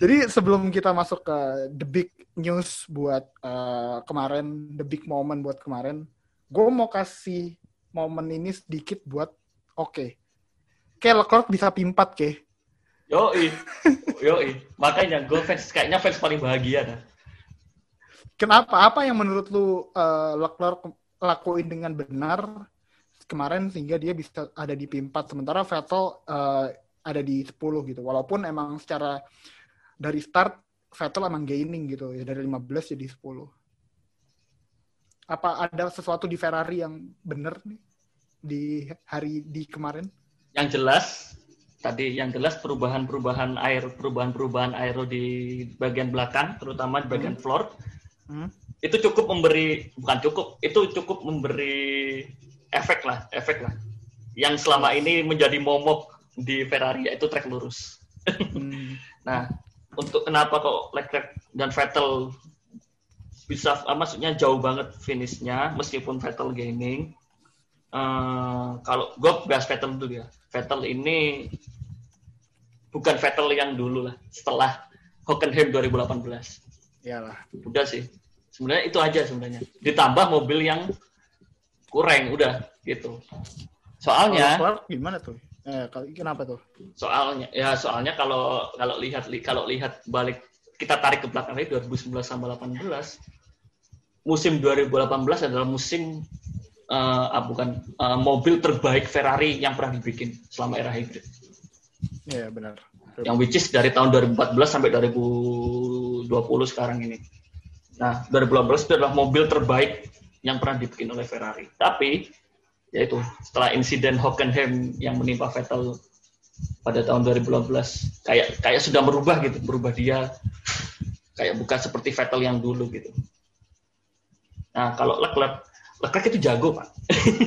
Jadi sebelum kita masuk ke the big news buat uh, kemarin, the big moment buat kemarin, gue mau kasih momen ini sedikit buat oke. Kayak Leclerc bisa pimpat ke. Yoi, yoi. Makanya gue fans kayaknya fans paling bahagia dah. Kenapa? Apa yang menurut lu uh, Leclerc lakuin dengan benar kemarin sehingga dia bisa ada di P4 sementara Vettel uh, ada di 10 gitu. Walaupun emang secara dari start Vettel emang gaining gitu ya dari 15 jadi 10. Apa ada sesuatu di Ferrari yang benar nih di hari di kemarin? Yang jelas tadi yang jelas perubahan-perubahan air, perubahan-perubahan aero di bagian belakang, terutama di bagian floor, Hmm? itu cukup memberi bukan cukup, itu cukup memberi efek lah, efek lah. Yang selama ini menjadi momok di Ferrari yaitu trek lurus. Hmm. Nah, untuk kenapa kok Leclerc dan Vettel bisa, ah, maksudnya jauh banget finishnya, meskipun Vettel gaining. Eh, kalau gue bahas Vettel dulu ya. Vettel ini bukan Vettel yang dulu lah, setelah Hockenheim 2018. Iyalah. Udah sih. Sebenarnya itu aja sebenarnya. Ditambah mobil yang kurang, udah gitu. Soalnya, Leclerc gimana tuh? Eh, kenapa tuh? soalnya ya soalnya kalau kalau lihat li- kalau lihat balik kita tarik ke belakang lagi 2019 sama 18 musim 2018 adalah musim eh, ah, bukan eh, mobil terbaik Ferrari yang pernah dibikin selama era hybrid Iya benar. yang which is dari tahun 2014 sampai 2020 sekarang ini. Nah, 2018 itu adalah mobil terbaik yang pernah dibikin oleh Ferrari. Tapi, yaitu setelah insiden Hockenheim yang menimpa Vettel pada tahun 2018, kayak kayak sudah merubah gitu, berubah dia kayak bukan seperti Vettel yang dulu gitu. Nah, kalau Leclerc, Leclerc itu jago pak.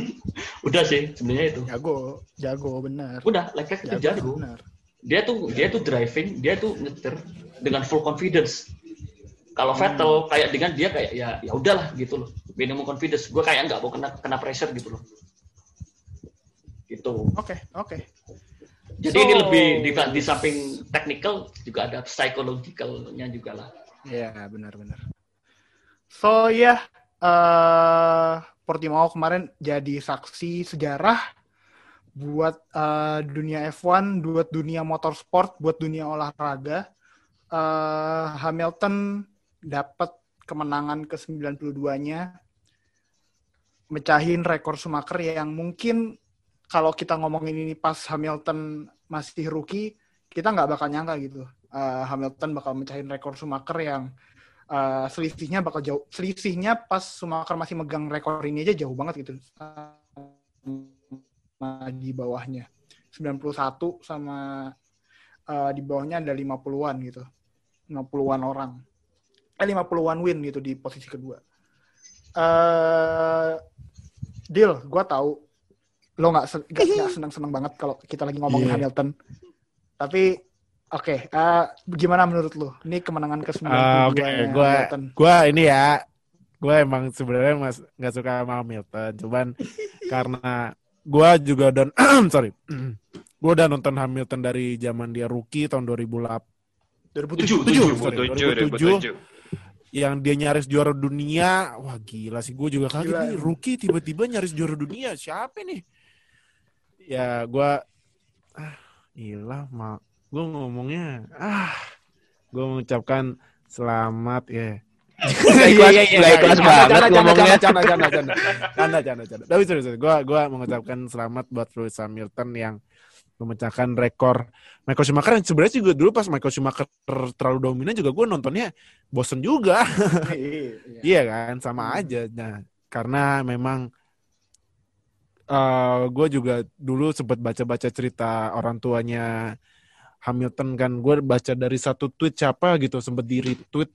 Udah sih sebenarnya itu. Jago, jago benar. Udah, Leclerc itu jago benar. dia tuh dia tuh driving dia tuh nyetir dengan full confidence kalau Vettel kayak dengan dia kayak ya ya udahlah gitu loh minimum confidence gue kayak nggak mau kena kena pressure gitu loh gitu Oke, oke. jadi So- ini lebih di, di samping technical juga ada psychologicalnya juga lah Iya, benar-benar. So ya, eh Portimao kemarin jadi saksi sejarah buat eh, dunia F1, buat dunia motorsport, buat dunia olahraga. Eh, Hamilton dapat kemenangan ke 92-nya, mecahin rekor Schumacher yang mungkin kalau kita ngomongin ini pas Hamilton masih rookie, kita nggak bakal nyangka gitu. Eh, Hamilton bakal mecahin rekor Schumacher yang eh, selisihnya bakal jauh. Selisihnya pas Schumacher masih megang rekor ini aja jauh banget gitu. Sama di bawahnya. 91 sama eh, di bawahnya ada 50-an gitu. 50-an orang. Eh 50-an win gitu di posisi kedua. eh deal, gue tahu lo nggak se- senang-senang banget kalau kita lagi ngomongin Iya. Hamilton. Tapi oke, eh, gimana menurut lo? Ini kemenangan ke 92 Ah, Oke, nya gua Hamilton. gua ini ya, gua emang sebenarnya mas nggak suka sama Hamilton, cuman karena gua juga udah sorry, gua udah nonton Hamilton dari zaman dia rookie tahun 2008 Tujuh, tujuh, tujuh, sorry, 2007, 2007. Yang dia nyaris juara dunia. Wah gila sih, gue juga kaget Gila. nih rookie tiba-tiba nyaris juara dunia. Siapa nih? Ya gua ah gila mak gue ngomongnya ah gue mengucapkan selamat ya. Nggak ikhlas, nggak ikhlas banget ngomongnya. Canda, canda, canda, canda, canda, canda. Tapi serius. Gue gua mengucapkan selamat buat Lewis Hamilton yang memecahkan rekor Michael Schumacher. Yang sebenarnya juga dulu pas Michael Schumacher terlalu dominan juga gue nontonnya bosen juga. Iya. iya. Kan? Sama aja. Nah karena memang eh gue juga dulu sempat baca-baca cerita orang tuanya Hamilton kan. Gue baca dari satu tweet siapa gitu sempat di retweet.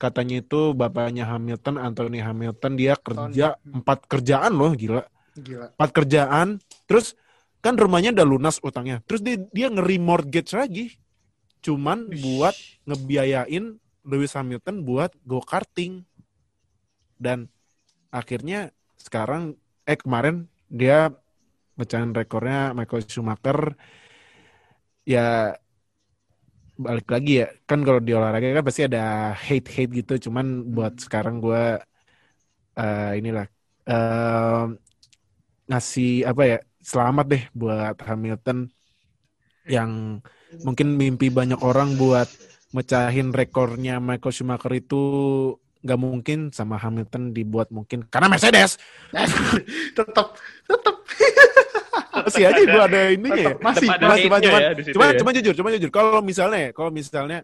Katanya itu bapaknya Hamilton Anthony Hamilton. Dia kerja empat kerjaan loh gila. Gila. empat kerjaan. Terus kan rumahnya udah lunas utangnya. Terus dia dia nge-remortgage lagi. Cuman buat ngebiayain Lewis Hamilton buat go karting dan akhirnya sekarang eh kemarin dia mecahin rekornya Michael Schumacher. Ya balik lagi ya. Kan kalau di olahraga kan pasti ada hate hate gitu. Cuman buat sekarang gue eh inilah eh ngasih apa ya selamat deh buat Hamilton yang mungkin mimpi banyak orang buat mecahin rekornya Michael Schumacher itu nggak mungkin sama Hamilton dibuat mungkin karena Mercedes tetap tetap masih aja gue ada ininya ya. masih hate-nya cuman, ya cuman, ya. cuman jujur, cuman jujur. Kalau misalnya, kalau misalnya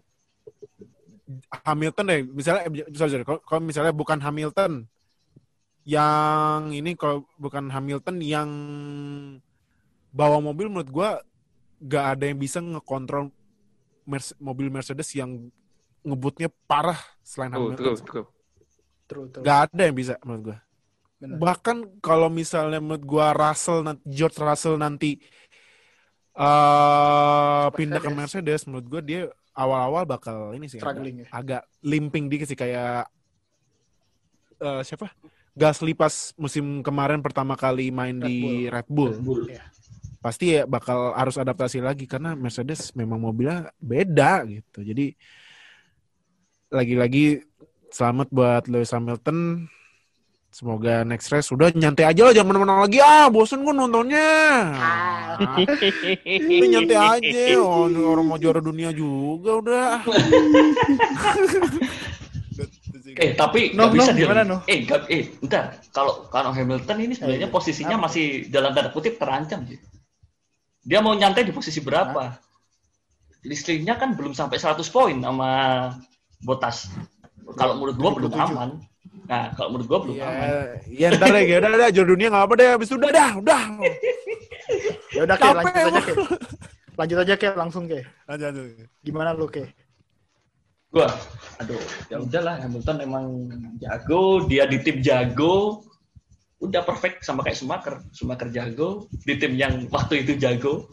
Hamilton deh, misalnya, eh, sorry, sorry, kalau misalnya bukan Hamilton, yang ini kalau bukan Hamilton yang bawa mobil menurut gua gak ada yang bisa ngekontrol Merce- mobil Mercedes yang ngebutnya parah selain Tuh, Hamilton. tuh, tuh. true, true. Gak ada yang bisa menurut gua. Benar. Bahkan kalau misalnya menurut gua Russell nanti George Russell nanti eh pindah ke Mercedes, menurut gua dia awal-awal bakal ini sih agak, Struggling ya. agak limping dikit sih kayak eh siapa? Gasly pas musim kemarin pertama kali main Red di Bull. Red Bull. Bull. Pasti ya bakal harus adaptasi lagi karena Mercedes memang mobilnya beda gitu. Jadi lagi-lagi selamat buat Lewis Hamilton. Semoga next race udah nyantai aja lah jangan menang lagi ah bosen gue nontonnya. Ah, ini nyantai aja oh, orang mau juara dunia juga udah. Eh tapi Noh, nggak bisa Noh, dia. gimana, Noh? Eh nggak, eh bentar. Kalau kalau Hamilton ini sebenarnya Eh, posisinya apa? masih dalam tanda kutip terancam sih. Dia mau nyantai di posisi berapa? Listriknya kan belum sampai 100 poin sama Botas. Kalau menurut gua belum 27. aman. Nah, kalau menurut gua belum Ya, aman. ya ntar deh, ya udah, udah, juara dunia nggak apa deh, habis itu udah dah, udah. Ya udah Capek lanjut aja. Ke. Lanjut aja Ke, langsung Ke. Lanjut, lanjut. Gimana lu Ke? Gua, aduh, ya udahlah Hamilton emang jago, dia di tim jago, udah perfect sama kayak Schumacher. Schumacher jago di tim yang waktu itu jago.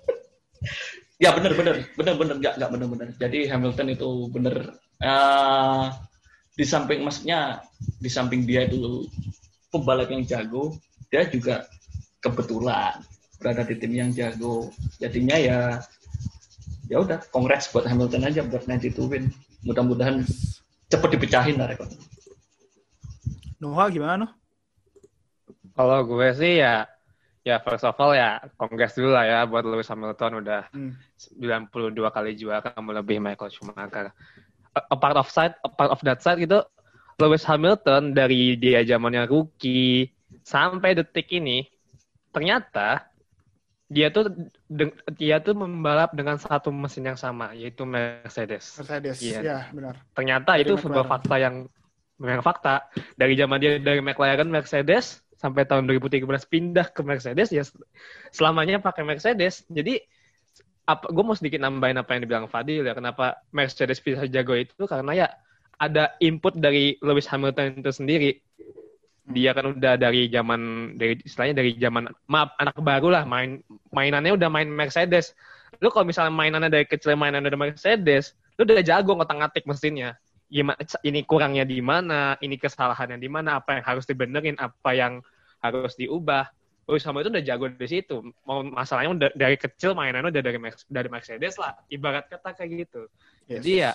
ya bener bener bener bener nggak nggak bener bener. Jadi Hamilton itu bener eh, di samping maksudnya di samping dia itu pembalap yang jago, dia juga kebetulan berada di tim yang jago. Jadinya ya ya udah congrats buat Hamilton aja buat 92 win mudah-mudahan cepet dipecahin lah rekor Noah gimana Noh? Kalau gue sih ya ya first of all ya congrats dulu lah ya buat Lewis Hamilton udah Hmm. 92 kali juara melebihi Michael Schumacher. A, a part of side, a part of that side gitu Lewis Hamilton dari dia zamannya rookie sampai detik ini ternyata dia tuh dia tuh membalap dengan satu mesin yang sama yaitu Mercedes. Mercedes. Iya. Ya, benar. Ternyata Dari itu sebuah McLaren. fakta yang memang fakta. Dari zaman dia dari McLaren Mercedes sampai tahun 2013 pindah ke Mercedes ya selamanya pakai Mercedes. Jadi apa gue mau sedikit nambahin apa yang dibilang Fadil ya kenapa Mercedes bisa jago itu karena ya ada input dari Lewis Hamilton itu sendiri. Dia kan udah dari zaman dari istilahnya dari zaman maaf anak baru lah main mainannya udah main Mercedes. Lu kalau misalnya mainannya dari kecil mainannya udah Mercedes, lu udah jago ngotak-ngatik mesinnya. Gimana ini kurangnya di mana, ini kesalahannya di mana, apa yang harus dibenerin, apa yang harus diubah. Lewis Hamilton udah jago di situ. Mau masalahnya udah dari kecil mainannya udah dari dari Mercedes lah. Ibarat kata kayak gitu. Yes. Jadi ya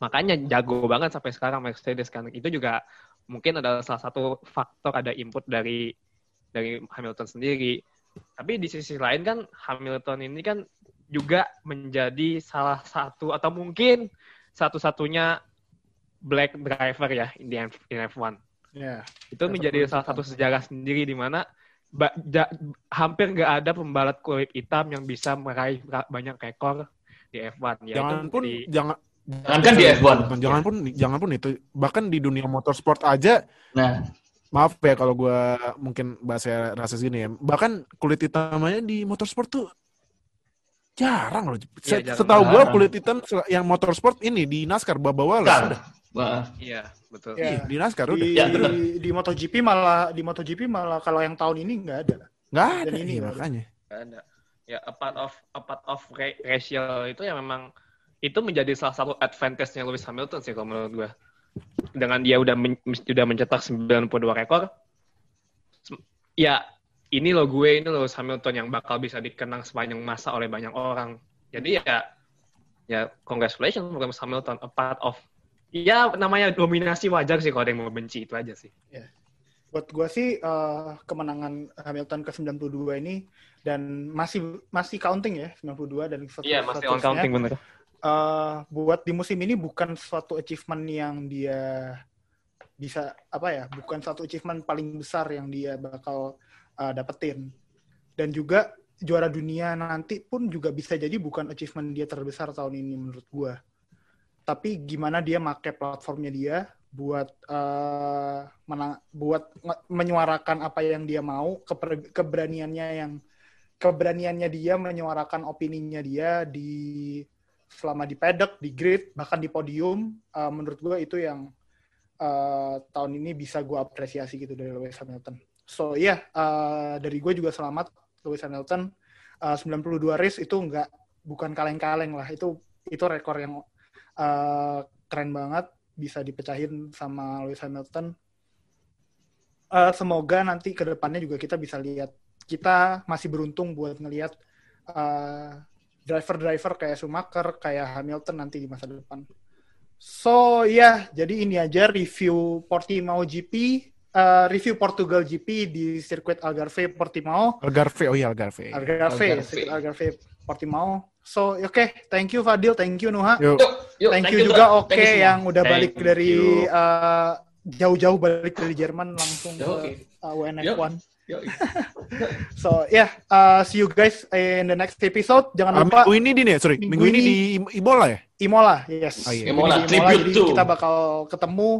makanya jago banget sampai sekarang Mercedes kan. Itu juga mungkin adalah salah satu faktor ada input dari dari Hamilton sendiri. Tapi di sisi lain kan Hamilton ini kan juga menjadi salah satu atau mungkin satu-satunya black driver ya di F- in F1 Ya. itu menjadi salah satu sejarah sendiri di mana ba- ja- hampir nggak ada pembalap kulit hitam yang bisa meraih ra- banyak rekor di F1 ya jangan pun di- jangan Jangankan di F1. Jangan pun jangan pun itu bahkan di dunia motorsport aja Nah, maaf ya kalau gua mungkin bahasa rasa gini ya. Bahkan kulit hitamnya di motorsport tuh jarang loh. Jarang Setahu gua banget. kulit hitam yang motorsport ini di NASCAR bawa kan. Wallace. Wah, iya betul Ya. Iya, di NASCAR udah. Di, Ya, di MotoGP malah di MotoGP malah kalau yang tahun ini nggak ada. Nggak Dan ada ini iya, makanya. Nggak ada ya a part of a part of ra- racial itu ya memang itu menjadi salah satu advantage-nya Lewis Hamilton sih kalau menurut gua. Dengan dia udah men- sudah mencetak 92 rekor ya ini loh gue ini loh Hamilton yang bakal bisa dikenang sepanjang masa oleh banyak orang. Jadi ya ya congratulations untuk Lewis Hamilton a part of ya namanya dominasi wajar sih kalau ada yang mau benci itu aja sih. Buat gue sih eh, kemenangan Hamilton ke 92 ini dan masih masih counting ya 92 dan seterus- iya masih on counting bener eh, buat di musim ini bukan suatu achievement yang dia bisa apa ya bukan satu achievement paling besar yang dia bakal eh, dapetin. Dan juga juara dunia nanti pun juga bisa jadi bukan achievement dia terbesar tahun ini menurut gua. Tapi gimana dia make platformnya dia buat eh, menang, buat menyuarakan apa yang dia mau keper- keberaniannya yang keberaniannya dia menyuarakan opininya dia di selama di paddock, di grid, bahkan di podium, uh, menurut gue itu yang uh, tahun ini bisa gue apresiasi gitu dari Lewis Hamilton. So iya, uh, dari gue juga selamat Lewis Hamilton. Uh, 92 race itu nggak bukan kaleng-kaleng lah, itu itu rekor yang uh, keren banget bisa dipecahin sama Lewis Hamilton. Uh, semoga nanti ke depannya juga kita bisa lihat kita masih beruntung buat ngelihat uh, driver-driver kayak Schumacher, kayak Hamilton nanti di masa depan. So ya, jadi ini aja review Portimao GP, uh, review Portugal GP di sirkuit Algarve Portimao, Algarve, oh iya Algarve. Algarve, Algarve. sirkuit Algarve Portimao. So oke, thank you Fadil, thank you Nuha, Yuk. yuk, yuk, thank, you juga. Oke Thank you semua. yang udah Thank balik dari you. uh, jauh-jauh balik dari Jerman langsung Yo, ke uh, WNF1. So yeah, uh, see you guys in the next episode. Jangan Ah, lupa minggu ini di nih, sorry. Minggu Minggu, ini ini- di Im- Imola ya? Imola, yes. Oh, iya. Imola, Ini di tribute jadi to. kita bakal ketemu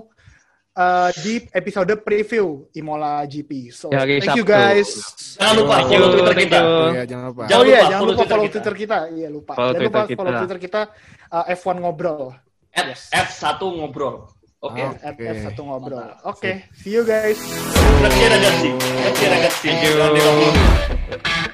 uh, di episode preview Imola GP. So, Ya, hari thank you guys. Jangan lupa Thank follow you, Twitter kita. you. Oh iya, jangan lupa. Jangan oh lupa jangan follow lupa Twitter follow kita. Twitter kita. Iya, lupa. Follow jangan lupa Twitter follow kita. Twitter kita uh, F1 ngobrol. At Yes. F1 ngobrol. Oke. At Oke. F1 ngobrol. Oke, see you guys. Grazie ragazzi. Grazie ragazzi. Thank you. Grande lavoro.